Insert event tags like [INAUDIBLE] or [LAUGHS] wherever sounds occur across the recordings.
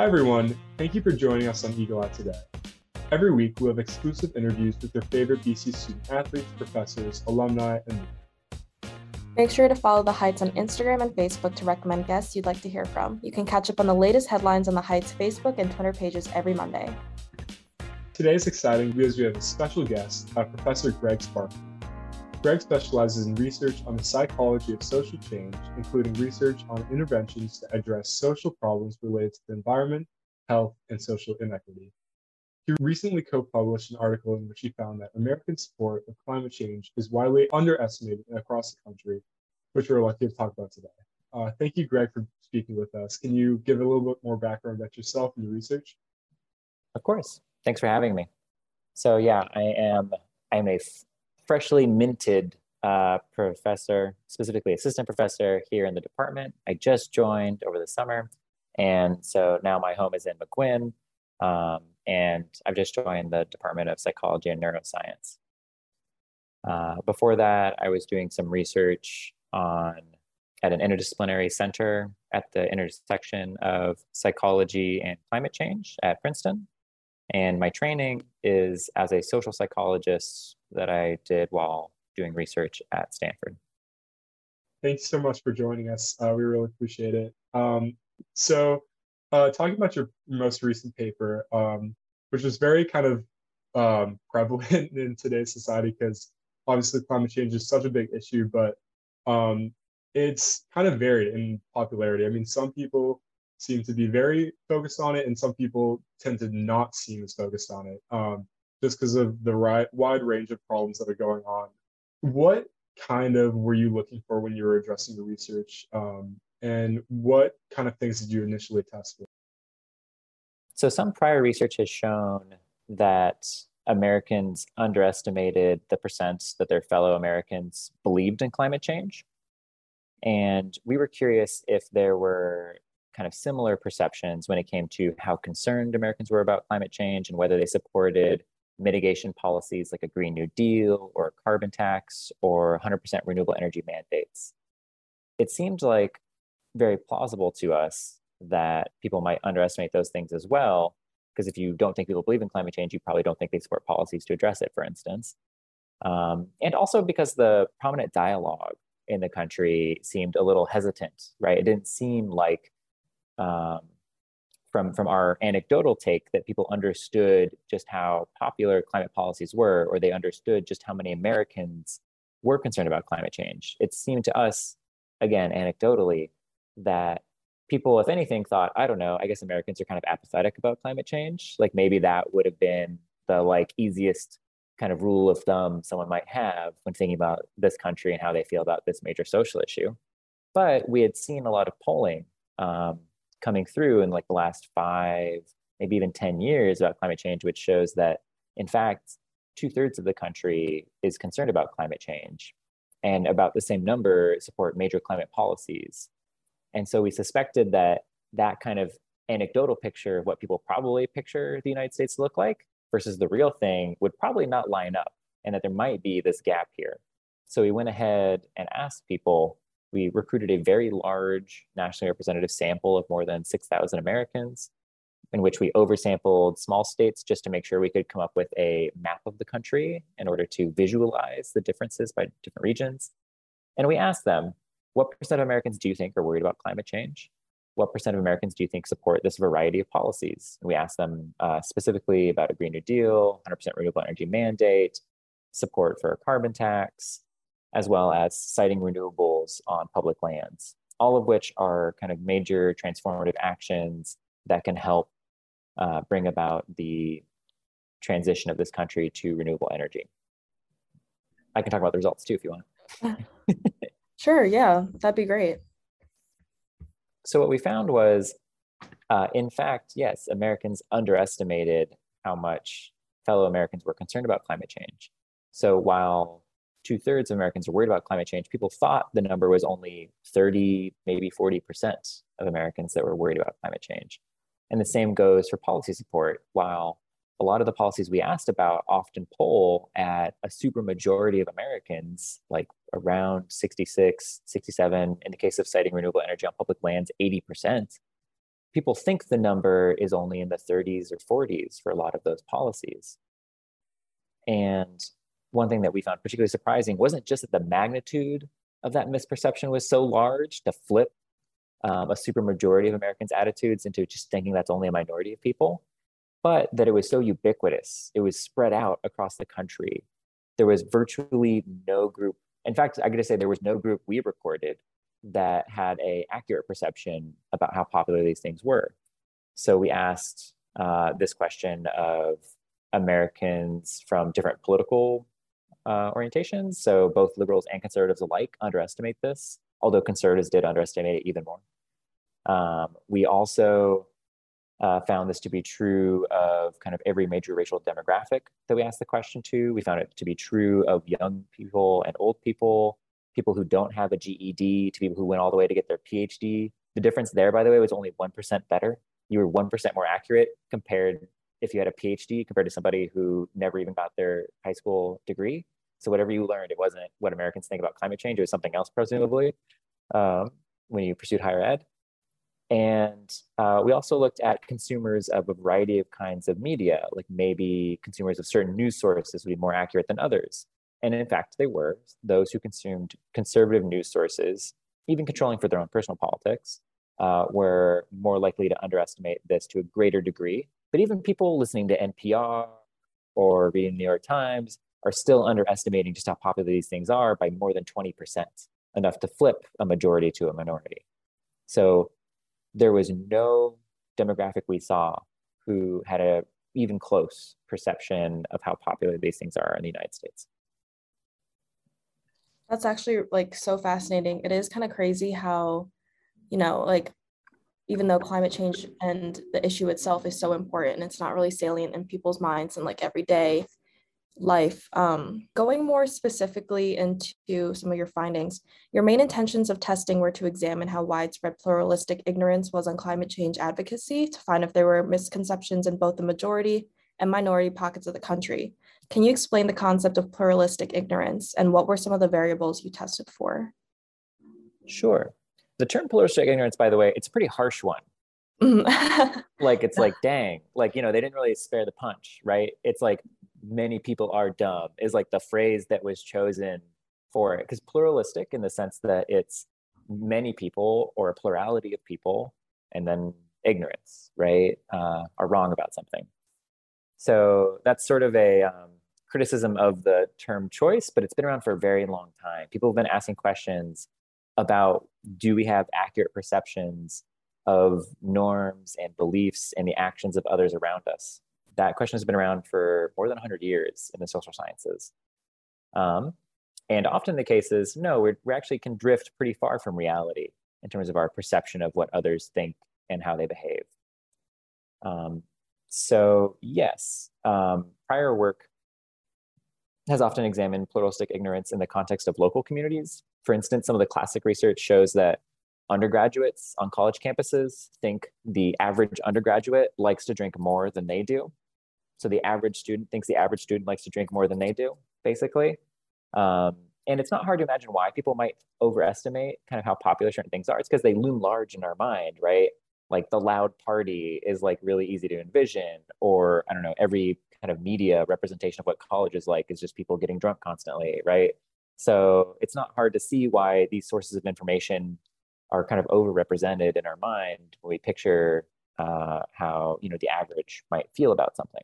Hi, everyone. Thank you for joining us on Eagle Eye today. Every week, we'll have exclusive interviews with your favorite BC student athletes, professors, alumni, and more. Make sure to follow the Heights on Instagram and Facebook to recommend guests you'd like to hear from. You can catch up on the latest headlines on the Heights Facebook and Twitter pages every Monday. Today is exciting because we have a special guest, uh, Professor Greg Sparkman. Greg specializes in research on the psychology of social change, including research on interventions to address social problems related to the environment, health, and social inequity. He recently co published an article in which he found that American support of climate change is widely underestimated across the country, which we're lucky to talk about today. Uh, thank you, Greg, for speaking with us. Can you give a little bit more background about yourself and your research? Of course. Thanks for having me. So, yeah, I am I'm a freshly minted uh, professor, specifically assistant professor here in the department. I just joined over the summer. And so now my home is in McGuinn. Um, and I've just joined the Department of Psychology and Neuroscience. Uh, before that, I was doing some research on at an interdisciplinary center at the intersection of psychology and climate change at Princeton. And my training is as a social psychologist that I did while doing research at Stanford. Thanks so much for joining us. Uh, we really appreciate it. Um, so, uh, talking about your most recent paper, um, which is very kind of um, prevalent [LAUGHS] in today's society because obviously climate change is such a big issue, but um, it's kind of varied in popularity. I mean, some people seem to be very focused on it, and some people tend to not seem as focused on it. Um, just because of the right, wide range of problems that are going on. What kind of were you looking for when you were addressing the research? Um, and what kind of things did you initially test for? So, some prior research has shown that Americans underestimated the percent that their fellow Americans believed in climate change. And we were curious if there were kind of similar perceptions when it came to how concerned Americans were about climate change and whether they supported mitigation policies like a Green New Deal or a carbon tax or 100% renewable energy mandates. It seemed like very plausible to us that people might underestimate those things as well. Because if you don't think people believe in climate change, you probably don't think they support policies to address it, for instance. Um, and also because the prominent dialogue in the country seemed a little hesitant, right? It didn't seem like um, from from our anecdotal take that people understood just how popular climate policies were or they understood just how many americans were concerned about climate change. It seemed to us again anecdotally that people if anything thought i don't know i guess americans are kind of apathetic about climate change. Like maybe that would have been the like easiest kind of rule of thumb someone might have when thinking about this country and how they feel about this major social issue. But we had seen a lot of polling um, coming through in like the last five, maybe even 10 years about climate change, which shows that in fact, two thirds of the country is concerned about climate change and about the same number support major climate policies. And so we suspected that that kind of anecdotal picture of what people probably picture the United States look like versus the real thing would probably not line up and that there might be this gap here. So we went ahead and asked people we recruited a very large nationally representative sample of more than 6,000 Americans, in which we oversampled small states just to make sure we could come up with a map of the country in order to visualize the differences by different regions. And we asked them, what percent of Americans do you think are worried about climate change? What percent of Americans do you think support this variety of policies? And we asked them uh, specifically about a Green New Deal, 100% renewable energy mandate, support for a carbon tax, as well as siting on public lands, all of which are kind of major transformative actions that can help uh, bring about the transition of this country to renewable energy. I can talk about the results too if you want. [LAUGHS] sure, yeah, that'd be great. So, what we found was, uh, in fact, yes, Americans underestimated how much fellow Americans were concerned about climate change. So, while two thirds of Americans are worried about climate change, people thought the number was only 30, maybe 40% of Americans that were worried about climate change. And the same goes for policy support. While a lot of the policies we asked about often poll at a super majority of Americans, like around 66, 67, in the case of siting renewable energy on public lands, 80%. people think the number is only in the 30s or 40s for a lot of those policies. And one thing that we found particularly surprising wasn't just that the magnitude of that misperception was so large to flip um, a supermajority of Americans' attitudes into just thinking that's only a minority of people, but that it was so ubiquitous. It was spread out across the country. There was virtually no group. In fact, I gotta say there was no group we recorded that had a accurate perception about how popular these things were. So we asked uh, this question of Americans from different political uh, orientations. So both liberals and conservatives alike underestimate this, although conservatives did underestimate it even more. Um, we also uh, found this to be true of kind of every major racial demographic that we asked the question to. We found it to be true of young people and old people, people who don't have a GED, to people who went all the way to get their PhD. The difference there, by the way, was only 1% better. You were 1% more accurate compared if you had a PhD compared to somebody who never even got their high school degree. So whatever you learned, it wasn't what Americans think about climate change. It was something else, presumably, um, when you pursued higher ed. And uh, we also looked at consumers of a variety of kinds of media, like maybe consumers of certain news sources would be more accurate than others. And in fact, they were. Those who consumed conservative news sources, even controlling for their own personal politics, uh, were more likely to underestimate this to a greater degree. But even people listening to NPR or reading the New York Times are still underestimating just how popular these things are by more than 20%, enough to flip a majority to a minority. So there was no demographic we saw who had a even close perception of how popular these things are in the United States. That's actually like so fascinating. It is kind of crazy how, you know, like even though climate change and the issue itself is so important, it's not really salient in people's minds and like every day life. Um, going more specifically into some of your findings, your main intentions of testing were to examine how widespread pluralistic ignorance was on climate change advocacy to find if there were misconceptions in both the majority and minority pockets of the country. Can you explain the concept of pluralistic ignorance and what were some of the variables you tested for? Sure. The term pluralistic ignorance, by the way, it's a pretty harsh one. [LAUGHS] like it's like dang like you know they didn't really spare the punch right? It's like many people are dumb is like the phrase that was chosen for it because pluralistic in the sense that it's many people or a plurality of people and then ignorance right uh, are wrong about something. So that's sort of a um, criticism of the term choice but it's been around for a very long time. People have been asking questions about do we have accurate perceptions of norms and beliefs and the actions of others around us that question has been around for more than 100 years in the social sciences. Um, and often the case is no, we actually can drift pretty far from reality in terms of our perception of what others think and how they behave. Um, so, yes, um, prior work has often examined pluralistic ignorance in the context of local communities. For instance, some of the classic research shows that undergraduates on college campuses think the average undergraduate likes to drink more than they do. So the average student thinks the average student likes to drink more than they do, basically. Um, and it's not hard to imagine why people might overestimate kind of how popular certain things are. It's because they loom large in our mind, right? Like the loud party is like really easy to envision, or I don't know, every kind of media representation of what college is like is just people getting drunk constantly, right? So it's not hard to see why these sources of information are kind of overrepresented in our mind when we picture uh, how you know the average might feel about something.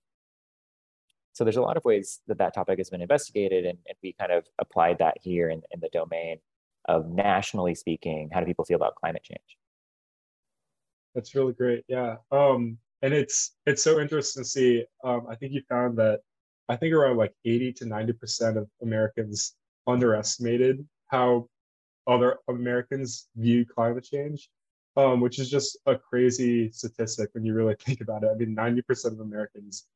So there's a lot of ways that that topic has been investigated, and, and we kind of applied that here in, in the domain of nationally speaking, how do people feel about climate change? That's really great. Yeah. Um, and it's it's so interesting to see. Um, I think you found that I think around like 80 to 90 percent of Americans underestimated how other Americans view climate change, um, which is just a crazy statistic when you really [LAUGHS] think about it. I mean, 90 percent of Americans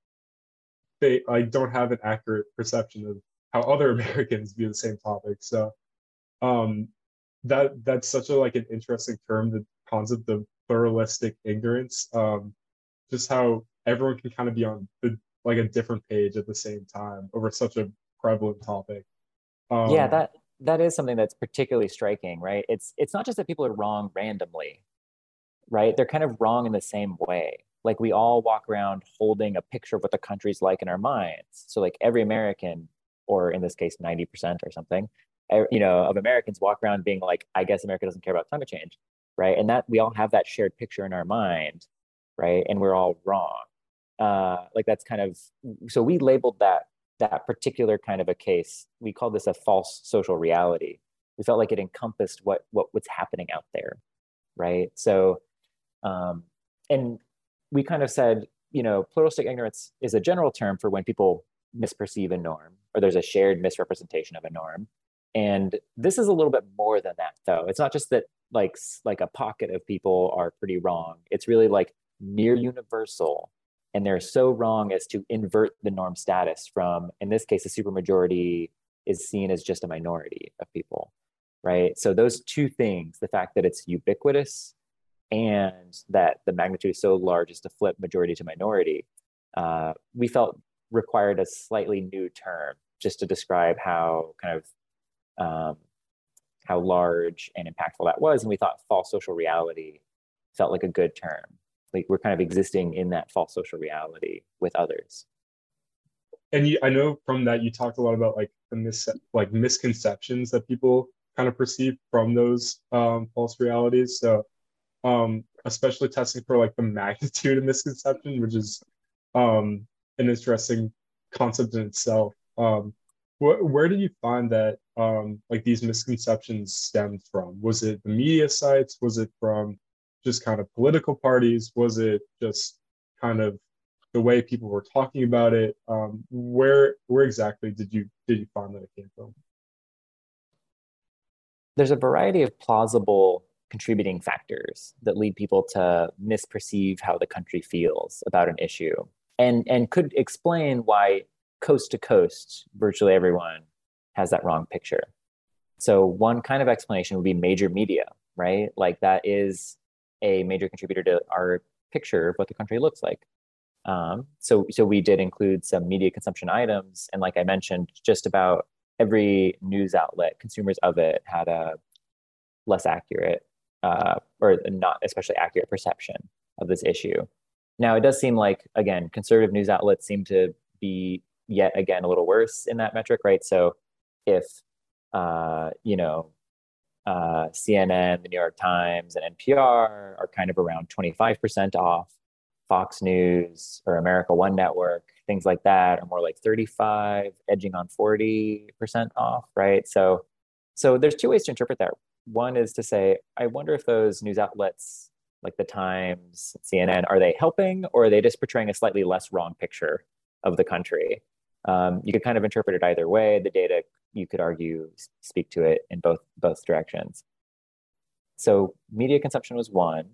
they I don't have an accurate perception of how other [LAUGHS] Americans view the same topic. So um, that that's such a like an interesting term, the concept of pluralistic ignorance. Um, just how everyone can kind of be on the like a different page at the same time over such a prevalent topic. Um, yeah, that that is something that's particularly striking, right? It's it's not just that people are wrong randomly. right? They're kind of wrong in the same way. Like we all walk around holding a picture of what the country's like in our minds. So like every American, or in this case, 90% or something, you know, of Americans walk around being like, I guess America doesn't care about climate change, right? And that we all have that shared picture in our mind, right? And we're all wrong. Uh, like that's kind of so we labeled that that particular kind of a case. We called this a false social reality. We felt like it encompassed what what what's happening out there, right? So, um, and we kind of said, you know, pluralistic ignorance is a general term for when people misperceive a norm or there's a shared misrepresentation of a norm and this is a little bit more than that though it's not just that like like a pocket of people are pretty wrong it's really like near universal and they're so wrong as to invert the norm status from in this case a supermajority is seen as just a minority of people right so those two things the fact that it's ubiquitous and that the magnitude is so large as to flip majority to minority uh, we felt required a slightly new term just to describe how kind of um, how large and impactful that was. And we thought false social reality felt like a good term. Like we're kind of existing in that false social reality with others. And you, I know from that you talked a lot about like the mis like misconceptions that people kind of perceive from those um, false realities. So um, especially testing for like the [LAUGHS] magnitude of misconception, which is um, an interesting concept in itself. Um, wh- where did you find that um, like these misconceptions stemmed from? Was it the media sites? Was it from just kind of political parties? Was it just kind of the way people were talking about it? Um, where where exactly did you did you find that it came from? There's a variety of plausible contributing factors that lead people to misperceive how the country feels about an issue and and could explain why coast to coast virtually everyone has that wrong picture. So one kind of explanation would be major media, right? Like that is a major contributor to our picture of what the country looks like. Um, so so we did include some media consumption items, and like I mentioned, just about every news outlet, consumers of it had a less accurate uh, or not especially accurate perception of this issue. Now it does seem like again conservative news outlets seem to be yet again a little worse in that metric, right? So if uh, you know uh, CNN, the New York Times, and NPR are kind of around 25% off. Fox News or America One Network, things like that are more like 35, edging on 40% off, right? So, so there's two ways to interpret that. One is to say, I wonder if those news outlets like the Times, CNN, are they helping or are they just portraying a slightly less wrong picture of the country? Um, you could kind of interpret it either way. The data you could argue speak to it in both both directions. So media consumption was one.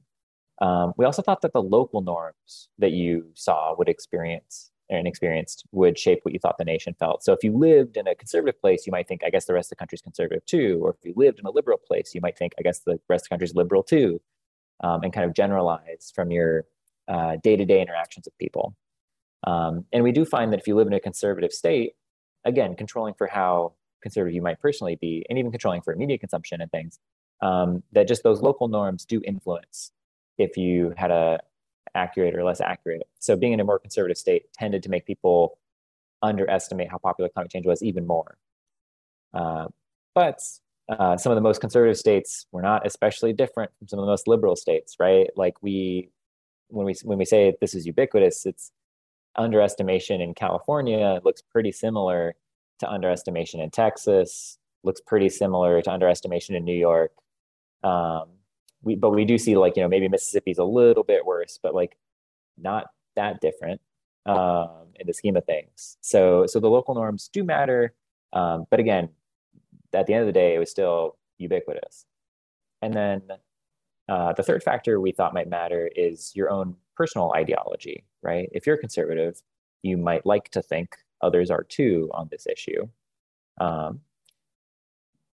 Um, we also thought that the local norms that you saw would experience and experienced would shape what you thought the nation felt. So if you lived in a conservative place, you might think, I guess the rest of the country's conservative too. Or if you lived in a liberal place, you might think, I guess the rest of the country's liberal too, um, and kind of generalize from your uh, day-to-day interactions with people. Um, and we do find that if you live in a conservative state, again, controlling for how conservative you might personally be, and even controlling for media consumption and things, um, that just those local norms do influence if you had a accurate or less accurate. So being in a more conservative state tended to make people underestimate how popular climate change was even more. Uh, but uh, some of the most conservative states were not especially different from some of the most liberal states, right? Like we, when we when we say this is ubiquitous, it's underestimation in California looks pretty similar to underestimation in Texas, looks pretty similar to underestimation in New York. Um, we, but we do see like, you know, maybe Mississippi's a little bit worse, but like not that different um, in the scheme of things. So, so the local norms do matter. Um, but again, at the end of the day, it was still ubiquitous. And then uh, the third factor we thought might matter is your own personal ideology, right? If you're conservative, you might like to think others are too on this issue. Um,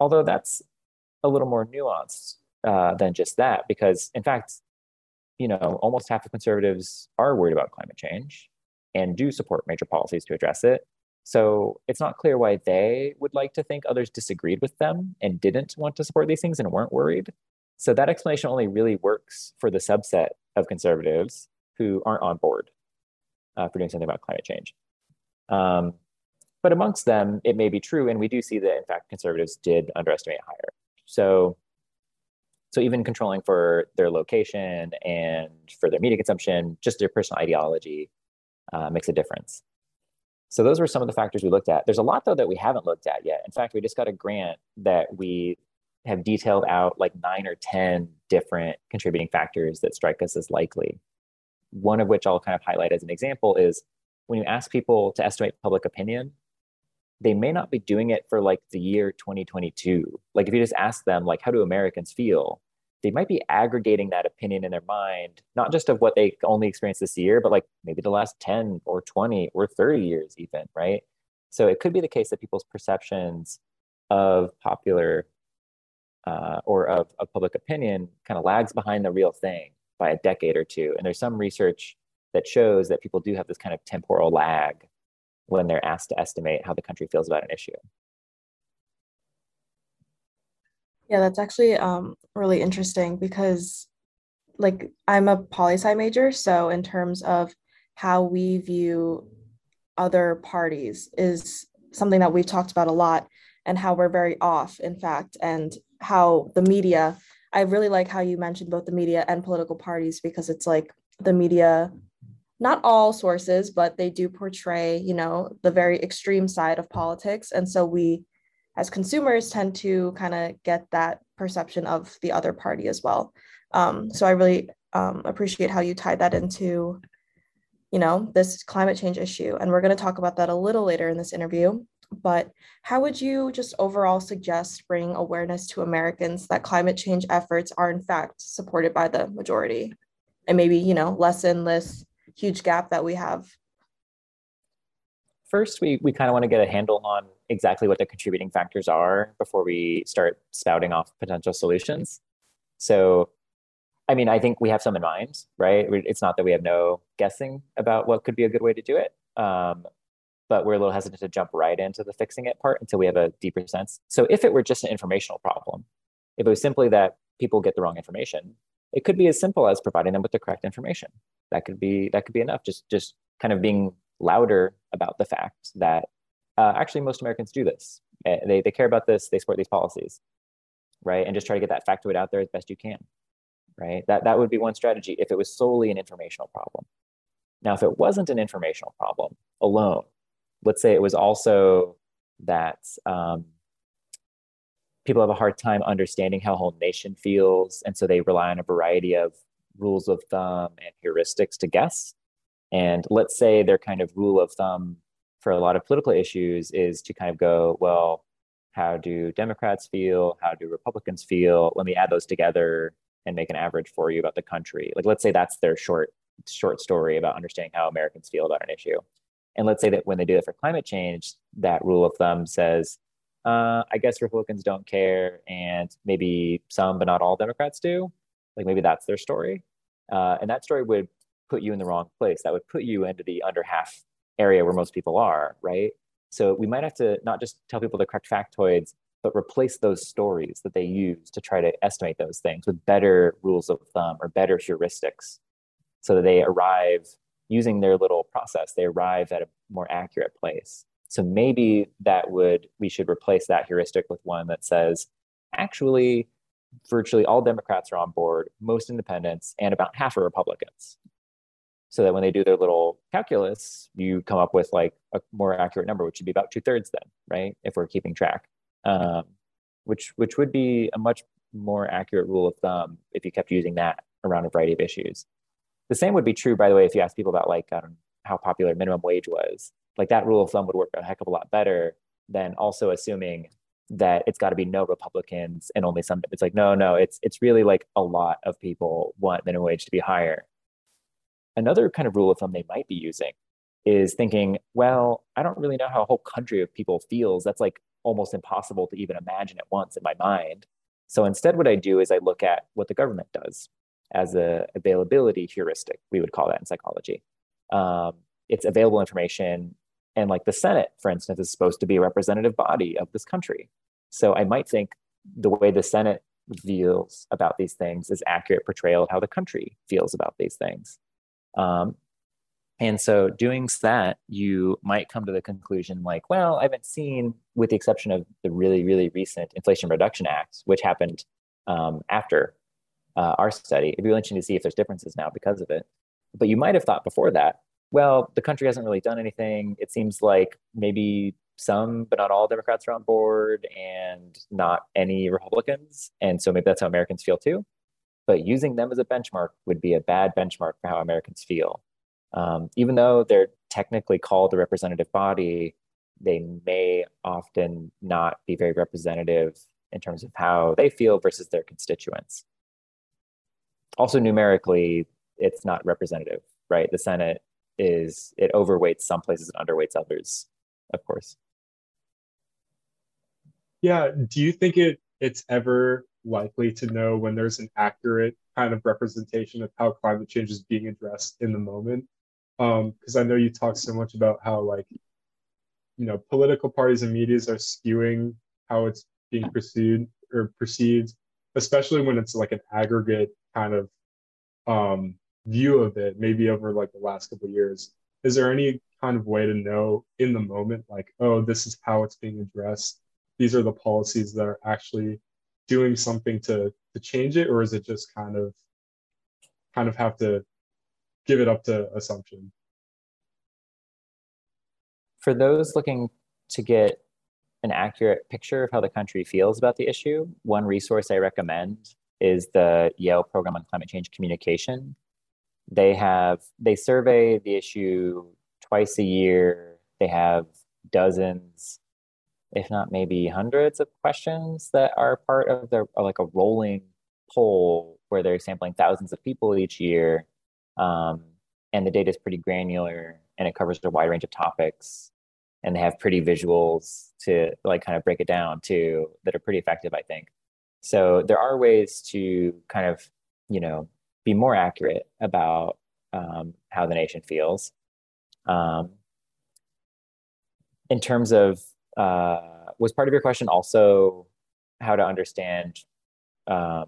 although that's a little more nuanced uh, than just that, because in fact, you know, almost half of conservatives are worried about climate change and do support major policies to address it. So it's not clear why they would like to think others disagreed with them and didn't want to support these things and weren't worried. So that explanation only really works for the subset of conservatives who aren't on board uh, for doing something about climate change. Um, but amongst them, it may be true, and we do see that in fact conservatives did underestimate higher. So, so even controlling for their location and for their media consumption, just their personal ideology uh, makes a difference. So those were some of the factors we looked at. There's a lot though that we haven't looked at yet. In fact, we just got a grant that we have detailed out like nine or 10 different contributing factors that strike us as likely. One of which I'll kind of highlight as an example is when you ask people to estimate public opinion, they may not be doing it for like the year 2022. Like if you just ask them, like, how do Americans feel? They might be aggregating that opinion in their mind, not just of what they only experienced this year, but like maybe the last 10 or 20 or 30 years, even, right? So it could be the case that people's perceptions of popular uh, or of, of public opinion kind of lags behind the real thing by a decade or two. And there's some research that shows that people do have this kind of temporal lag when they're asked to estimate how the country feels about an issue. Yeah, that's actually um, really interesting because, like, I'm a poli sci major. So, in terms of how we view other parties, is something that we've talked about a lot, and how we're very off, in fact, and how the media. I really like how you mentioned both the media and political parties because it's like the media not all sources, but they do portray, you know, the very extreme side of politics. And so we, as consumers, tend to kind of get that perception of the other party as well. Um, so I really um, appreciate how you tied that into, you know, this climate change issue. And we're going to talk about that a little later in this interview. But how would you just overall suggest bringing awareness to Americans that climate change efforts are in fact supported by the majority? And maybe, you know, lessen this huge gap that we have? First, we, we kind of want to get a handle on exactly what the contributing factors are before we start spouting off potential solutions. So, I mean, I think we have some in mind, right? It's not that we have no guessing about what could be a good way to do it. Um, but we're a little hesitant to jump right into the fixing it part until we have a deeper sense. So if it were just an informational problem, if it was simply that people get the wrong information, it could be as simple as providing them with the correct information. That could be that could be enough just just kind of being louder about the fact that uh, actually most americans do this. Eh, they, they care about this they support these policies right? And just try to get that factoid out there as best you can right? That that would be one strategy if it was solely an informational problem. Now if it wasn't an informational problem alone let's say it was also that um, people have a hard time understanding how a whole nation feels and so they rely on a variety of rules of thumb and heuristics to guess. And let's say their kind of rule of thumb for a lot of political issues is to kind of go well how do democrats feel? How do republicans feel? Let me add those together and make an average for you about the country. Like let's say that's their short short story about understanding how americans feel about an issue. And let's say that when they do it for climate change that rule of thumb says uh, I guess Republicans don't care, and maybe some, but not all Democrats do. Like maybe that's their story, uh, and that story would put you in the wrong place. That would put you into the under half area where most people are, right? So we might have to not just tell people the correct factoids, but replace those stories that they use to try to estimate those things with better rules of thumb or better heuristics, so that they arrive using their little process. They arrive at a more accurate place. So maybe that would, we should replace that heuristic with one that says, actually, virtually all Democrats are on board, most independents, and about half are Republicans. So that when they do their little calculus, you come up with like a more accurate number, which would be about two thirds then, right? If we're keeping track, um, which which would be a much more accurate rule of thumb if you kept using that around a variety of issues. The same would be true, by the way, if you ask people about like um, how popular minimum wage was like that rule of thumb would work a heck of a lot better than also assuming that it's got to be no Republicans and only some. It's like no, no. It's it's really like a lot of people want minimum wage to be higher. Another kind of rule of thumb they might be using is thinking, well, I don't really know how a whole country of people feels. That's like almost impossible to even imagine at once in my mind. So instead, what I do is I look at what the government does as a availability heuristic. We would call that in psychology. Um, it's available information and like the Senate, for instance, is supposed to be a representative body of this country. So I might think the way the Senate feels about these things is accurate portrayal of how the country feels about these things. Um, and so doing that, you might come to the conclusion like, well, I haven't seen, with the exception of the really, really recent Inflation Reduction Act, which happened um, after uh, our study. It'd be interesting to see if there's differences now because of it. But you might have thought before that, well, the country hasn't really done anything. It seems like maybe some, but not all Democrats are on board and not any Republicans. And so maybe that's how Americans feel too. But using them as a benchmark would be a bad benchmark for how Americans feel. Um, even though they're technically called the representative body, they may often not be very representative in terms of how they feel versus their constituents. Also, numerically, it's not representative, right? The Senate is, it overweights some places and underweights others, of course. Yeah. Do you think it it's ever likely to know when there's an accurate kind of representation of how climate change is being addressed in the moment? Because um, I know you talk so much about how like you know political parties and medias are skewing how it's being pursued or perceived, especially when it's like an aggregate kind of um, view of it, maybe over like the last couple years. Is there any kind of way to know in the moment, like, oh, this is how it's being addressed? these are the policies that are actually doing something to to change it or is it just kind of kind of have to give it up to assumption for those looking to get an accurate picture of how the country feels about the issue one resource i recommend is the yale program on climate change communication they have they survey the issue twice a year they have dozens if not maybe hundreds of questions that are part of their like a rolling poll where they're sampling thousands of people each year. Um, and the data is pretty granular and it covers a wide range of topics. And they have pretty visuals to like kind of break it down too that are pretty effective, I think. So there are ways to kind of, you know, be more accurate about um, how the nation feels. Um, in terms of uh, was part of your question also how to understand um,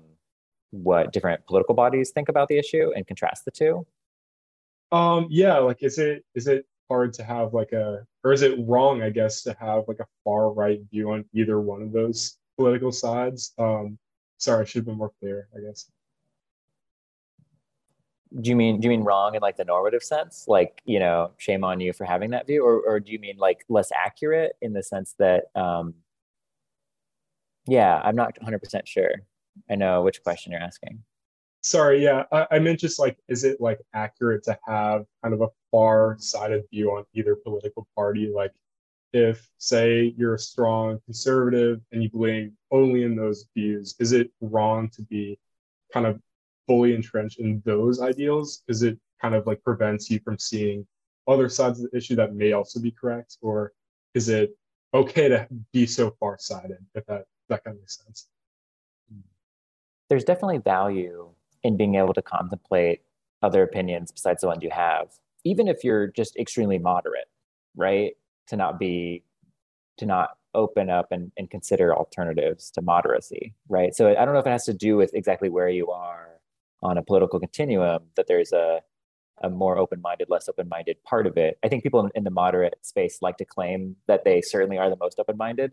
what different political bodies think about the issue and contrast the two? Um, yeah, like is it is it hard to have like a or is it wrong, I guess, to have like a far right view on either one of those political sides? Um, sorry, I should have been more clear, I guess do you mean do you mean wrong in like the normative sense? Like you know shame on you for having that view? Or, or do you mean like less accurate in the sense that um yeah i'm not 100% sure. I know which question you're asking. Sorry yeah I, I meant just like is it like accurate to have kind of a far sided view on either political party? Like if say you're a strong conservative and you believe only in those views is it wrong to be kind of fully entrenched in those ideals because it kind of like prevents you from seeing other sides of the issue that may also be correct? Or is it okay to be so far-sighted if that that kind of makes sense? There's definitely value in being able to contemplate other opinions besides the ones you have even if you're just extremely moderate right? To not be to not open up and, and consider alternatives to moderacy right? So i don't know if it has to do with exactly where you are on a political continuum that there's a a more open-minded, less open-minded part of it. I think people in, in, the moderate space like to claim that they certainly are the most open-minded,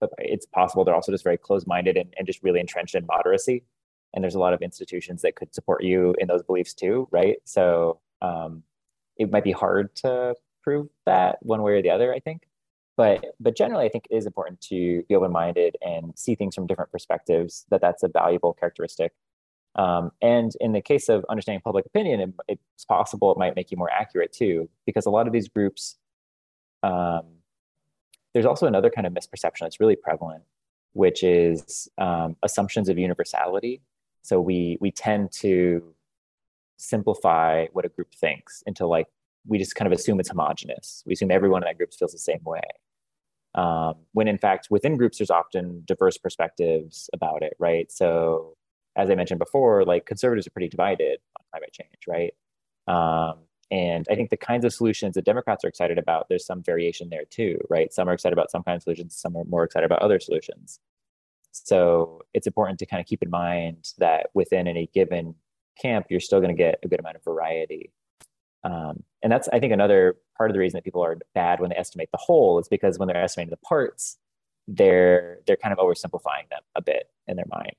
but it's possible they're also just very closed-minded and, and just really entrenched in moderacy. And there's a lot of institutions that could support you in those beliefs too, right? So um, it might be hard to prove that one way or the other. I think, but but generally, I think it is important to be open-minded and see things from different perspectives. That that's a valuable characteristic um, and in the case of understanding public opinion, it, it's possible it might make you more accurate too, because a lot of these groups, um, there's also another kind of misperception that's really prevalent, which is um, assumptions of universality. So we we tend to simplify what a group thinks into like we just kind of assume it's homogenous. We assume everyone in that group feels the same way. Um, when in fact, within groups, there's often diverse perspectives about it, right? So as I mentioned before, like conservatives are pretty divided on climate change, right? Um, and I think the kinds of solutions that Democrats are excited about, there's some variation there too, right? Some are excited about some kind of solutions, some are more excited about other solutions. So it's important to kind of keep in mind that within any given camp, you're still going to get a good amount of variety. Um, and that's, I think, another part of the reason that people are bad when they estimate the whole is because when they're estimating the parts, they're they're kind of oversimplifying them a bit in their mind.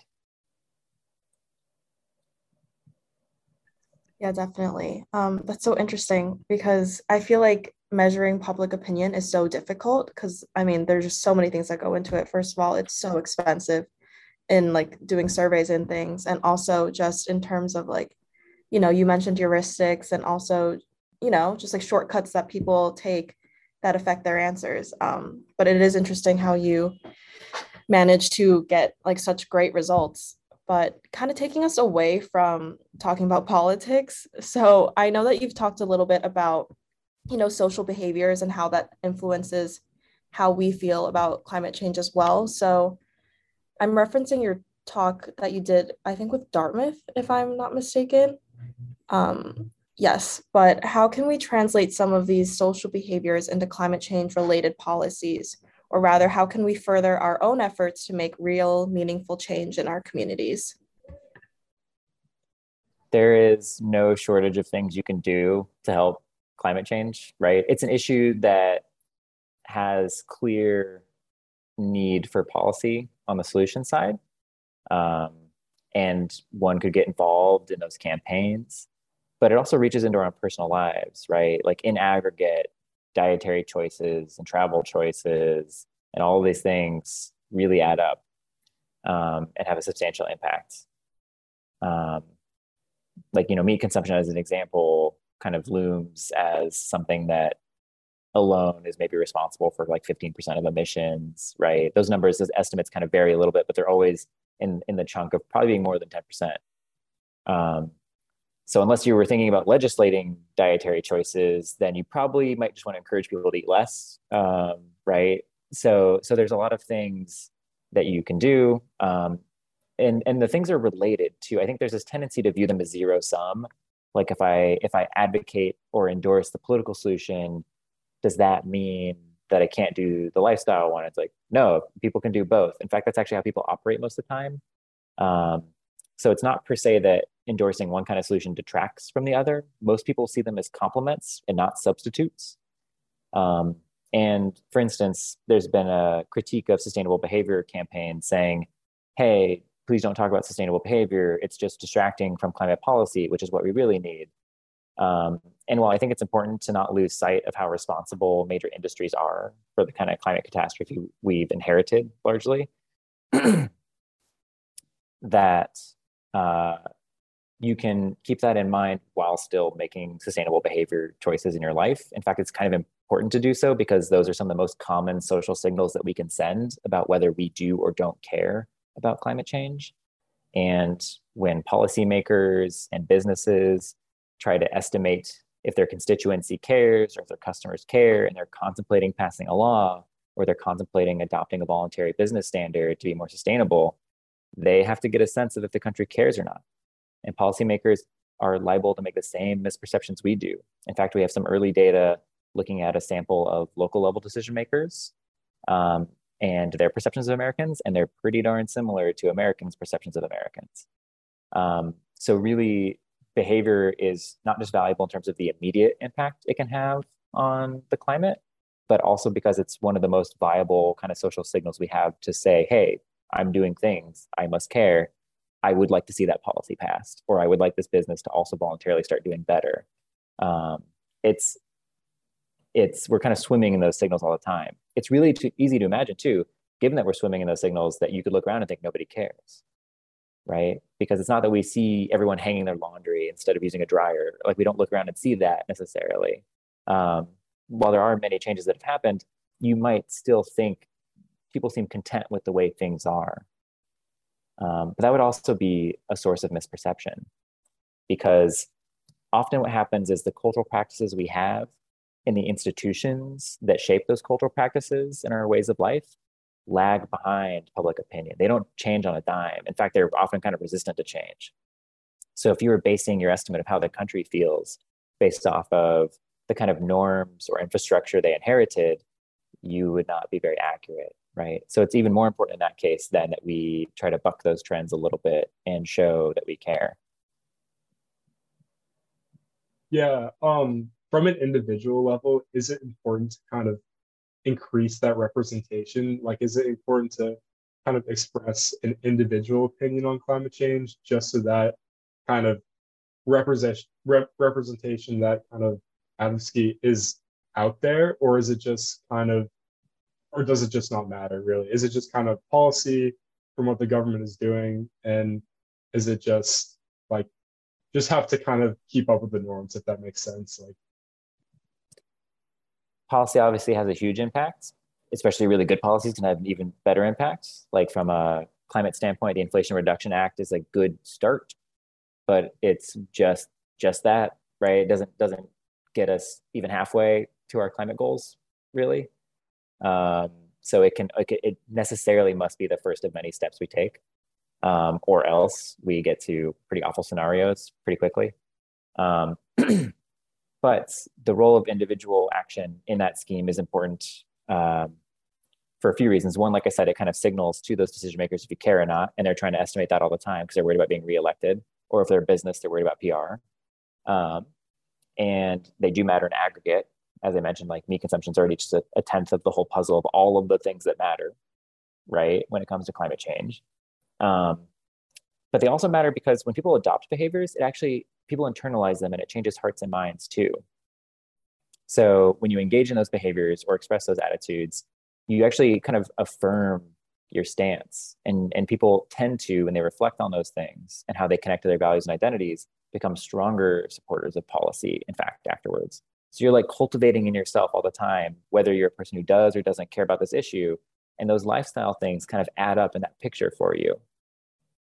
Yeah, definitely. Um, that's so interesting because I feel like measuring public opinion is so difficult because I mean, there's just so many things that go into it. First of all, it's so expensive in like doing surveys and things, and also just in terms of like, you know, you mentioned heuristics and also, you know, just like shortcuts that people take that affect their answers. Um, but it is interesting how you manage to get like such great results but kind of taking us away from talking about politics. So I know that you've talked a little bit about, you know, social behaviors and how that influences how we feel about climate change as well. So I'm referencing your talk that you did, I think, with Dartmouth, if I'm not mistaken. Um, yes, but how can we translate some of these social behaviors into climate change related policies? Or rather, how can we further our own efforts to make real, meaningful change in our communities? There is no shortage of things you can do to help climate change, right? It's an issue that has clear need for policy on the solution side. Um, and one could get involved in those campaigns, but it also reaches into our own personal lives, right? Like in aggregate, dietary choices and travel choices and all these things really add up um, and have a substantial impact. Um, like, you know, meat consumption as an example kind of looms as something that alone is maybe responsible for like 15% of emissions, right? Those numbers, those estimates kind of vary a little bit, but they're always in, in the chunk of probably being more than 10%. Um, so unless you were thinking about legislating dietary choices, then you probably might just want to encourage people to eat less, um, right? So so there's a lot of things that you can do, um, and and the things are related to. I think there's this tendency to view them as zero sum. Like if I if I advocate or endorse the political solution, does that mean that I can't do the lifestyle one? It's like no, people can do both. In fact, that's actually how people operate most of the time. Um, so it's not per se that endorsing one kind of solution detracts from the other. Most people see them as complements and not substitutes. Um, and for instance, there's been a critique of sustainable behavior campaign saying, hey, please don't talk about sustainable behavior. It's just distracting from climate policy, which is what we really need. Um, and while I think it's important to not lose sight of how responsible major industries are for the kind of climate catastrophe we've inherited largely, [CLEARS THROAT] that uh, you can keep that in mind while still making sustainable behavior choices in your life. In fact, it's kind of important to do so because those are some of the most common social signals that we can send about whether we do or don't care about climate change. And when policymakers and businesses try to estimate if their constituency cares or if their customers care and they're contemplating passing a law or they're contemplating adopting a voluntary business standard to be more sustainable, they have to get a sense of if the country cares or not and policymakers are liable to make the same misperceptions we do. In fact, we have some early data looking at a sample of local level decision makers um, and their perceptions of Americans, and they're pretty darn similar to Americans' perceptions of Americans. Um, so, really, behavior is not just valuable in terms of the immediate impact it can have on the climate, but also because it's one of the most viable kind of social signals we have to say, hey, I'm doing things, I must care, I would like to see that policy passed, or I would like this business to also voluntarily start doing better. Um, it's it's we're kind of swimming in those signals all the time. It's really too easy to imagine too, given that we're swimming in those signals, that you could look around and think nobody cares, right? Because it's not that we see everyone hanging their laundry instead of using a dryer. Like we don't look around and see that necessarily. Um, while there are many changes that have happened, you might still think people seem content with the way things are. Um, but that would also be a source of misperception because often what happens is the cultural practices we have and the institutions that shape those cultural practices and our ways of life lag behind public opinion. They don't change on a dime. In fact, they're often kind of resistant to change. So if you were basing your estimate of how the country feels based off of the kind of norms or infrastructure they inherited, you would not be very accurate. Right? So it's even more important in that case then that we try to buck those trends a little bit and show that we care. Yeah. Um, from an individual level, is it important to kind of increase that representation? Like, is it important to kind of express an individual opinion on climate change just so that kind of representation rep- representation that kind of advocacy is out there, or is it just kind of, or does it just not matter really? Is it just kind of policy from what the government is doing, and is it just like just have to kind of keep up with the norms if that makes sense? Like policy obviously has a huge impact, especially really good policies can have even better impacts. Like from a climate standpoint, the Inflation Reduction Act is a good start, but it's just just that, right? It doesn't doesn't get us even halfway to our climate goals, really. Um, so it can it necessarily must be the first of many steps we take, um, or else we get to pretty awful scenarios pretty quickly. Um, [CLEARS THROAT] but the role of individual action in that scheme is important um, for a few reasons. One, like I said, it kind of signals to those decision makers if you care or not, and they're trying to estimate that all the time because they're worried about being reelected, or if they're a business, they're worried about PR. Um, and they do matter in aggregate. As I mentioned, like meat consumption is already just a, a tenth of the whole puzzle of all of the things that matter, right, when it comes to climate change. Um, but they also matter because when people adopt behaviors, it actually people internalize them and it changes hearts and minds too. So when you engage in those behaviors or express those attitudes, you actually kind of affirm your stance. And, and people tend to, when they reflect on those things and how they connect to their values and identities, become stronger supporters of policy, in fact, afterwards. So you're like cultivating in yourself all the time, whether you're a person who does or doesn't care about this issue. And those lifestyle things kind of add up in that picture for you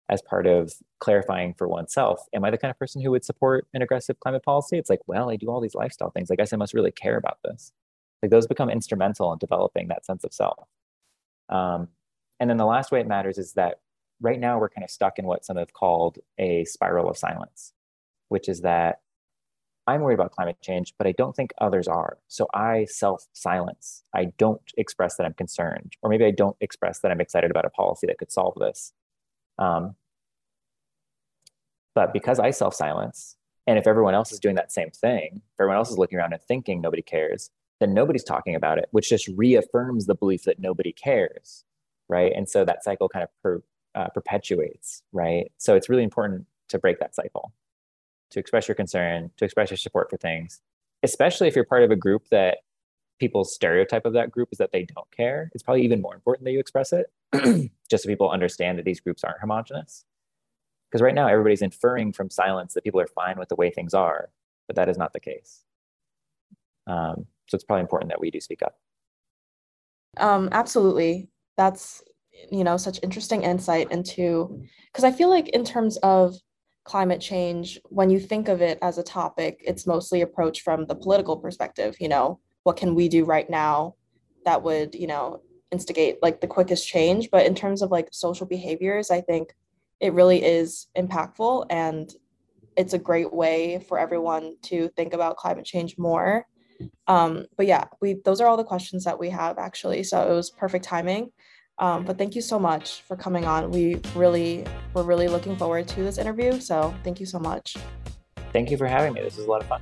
as part of clarifying for oneself am i the kind of person who would support an aggressive climate policy? It's like well i do all these lifestyle things. I guess i must really care about this. Like those become instrumental in developing that sense of self. Um, and then the last way it matters is that right now we're kind of stuck in what some have called a spiral of silence which is that i'm worried about climate change but i don't think others are so i self silence i don't express that i'm concerned or maybe i don't express that i'm excited about a policy that could solve this um, but because I self silence, and if everyone else is doing that same thing, if everyone else is looking around and thinking nobody cares, then nobody's talking about it, which just reaffirms the belief that nobody cares, right? And so that cycle kind of per, uh, perpetuates, right? So it's really important to break that cycle, to express your concern, to express your support for things, especially if you're part of a group that people's stereotype of that group is that they don't care. It's probably even more important that you express it, [CLEARS THROAT] just so people understand that these groups aren't homogenous. Because right now, everybody's inferring from silence that people are fine with the way things are, but that is not the case. Um, so it's probably important that we do speak up. Um, absolutely. That's, you know, such interesting insight into, because I feel like in terms of climate change, when you think of it as a topic, it's mostly approached from the political perspective, you know, what can we do right now that would, you know, instigate like the quickest change. But in terms of like social behaviors, I think it really is impactful and it's a great way for everyone to think about climate change more. Um, but yeah, we those are all the questions that we have actually. So it was perfect timing. Um, but thank you so much for coming on. We really we're really looking forward to this interview. So thank you so much. Thank you for having me. This is a lot of fun.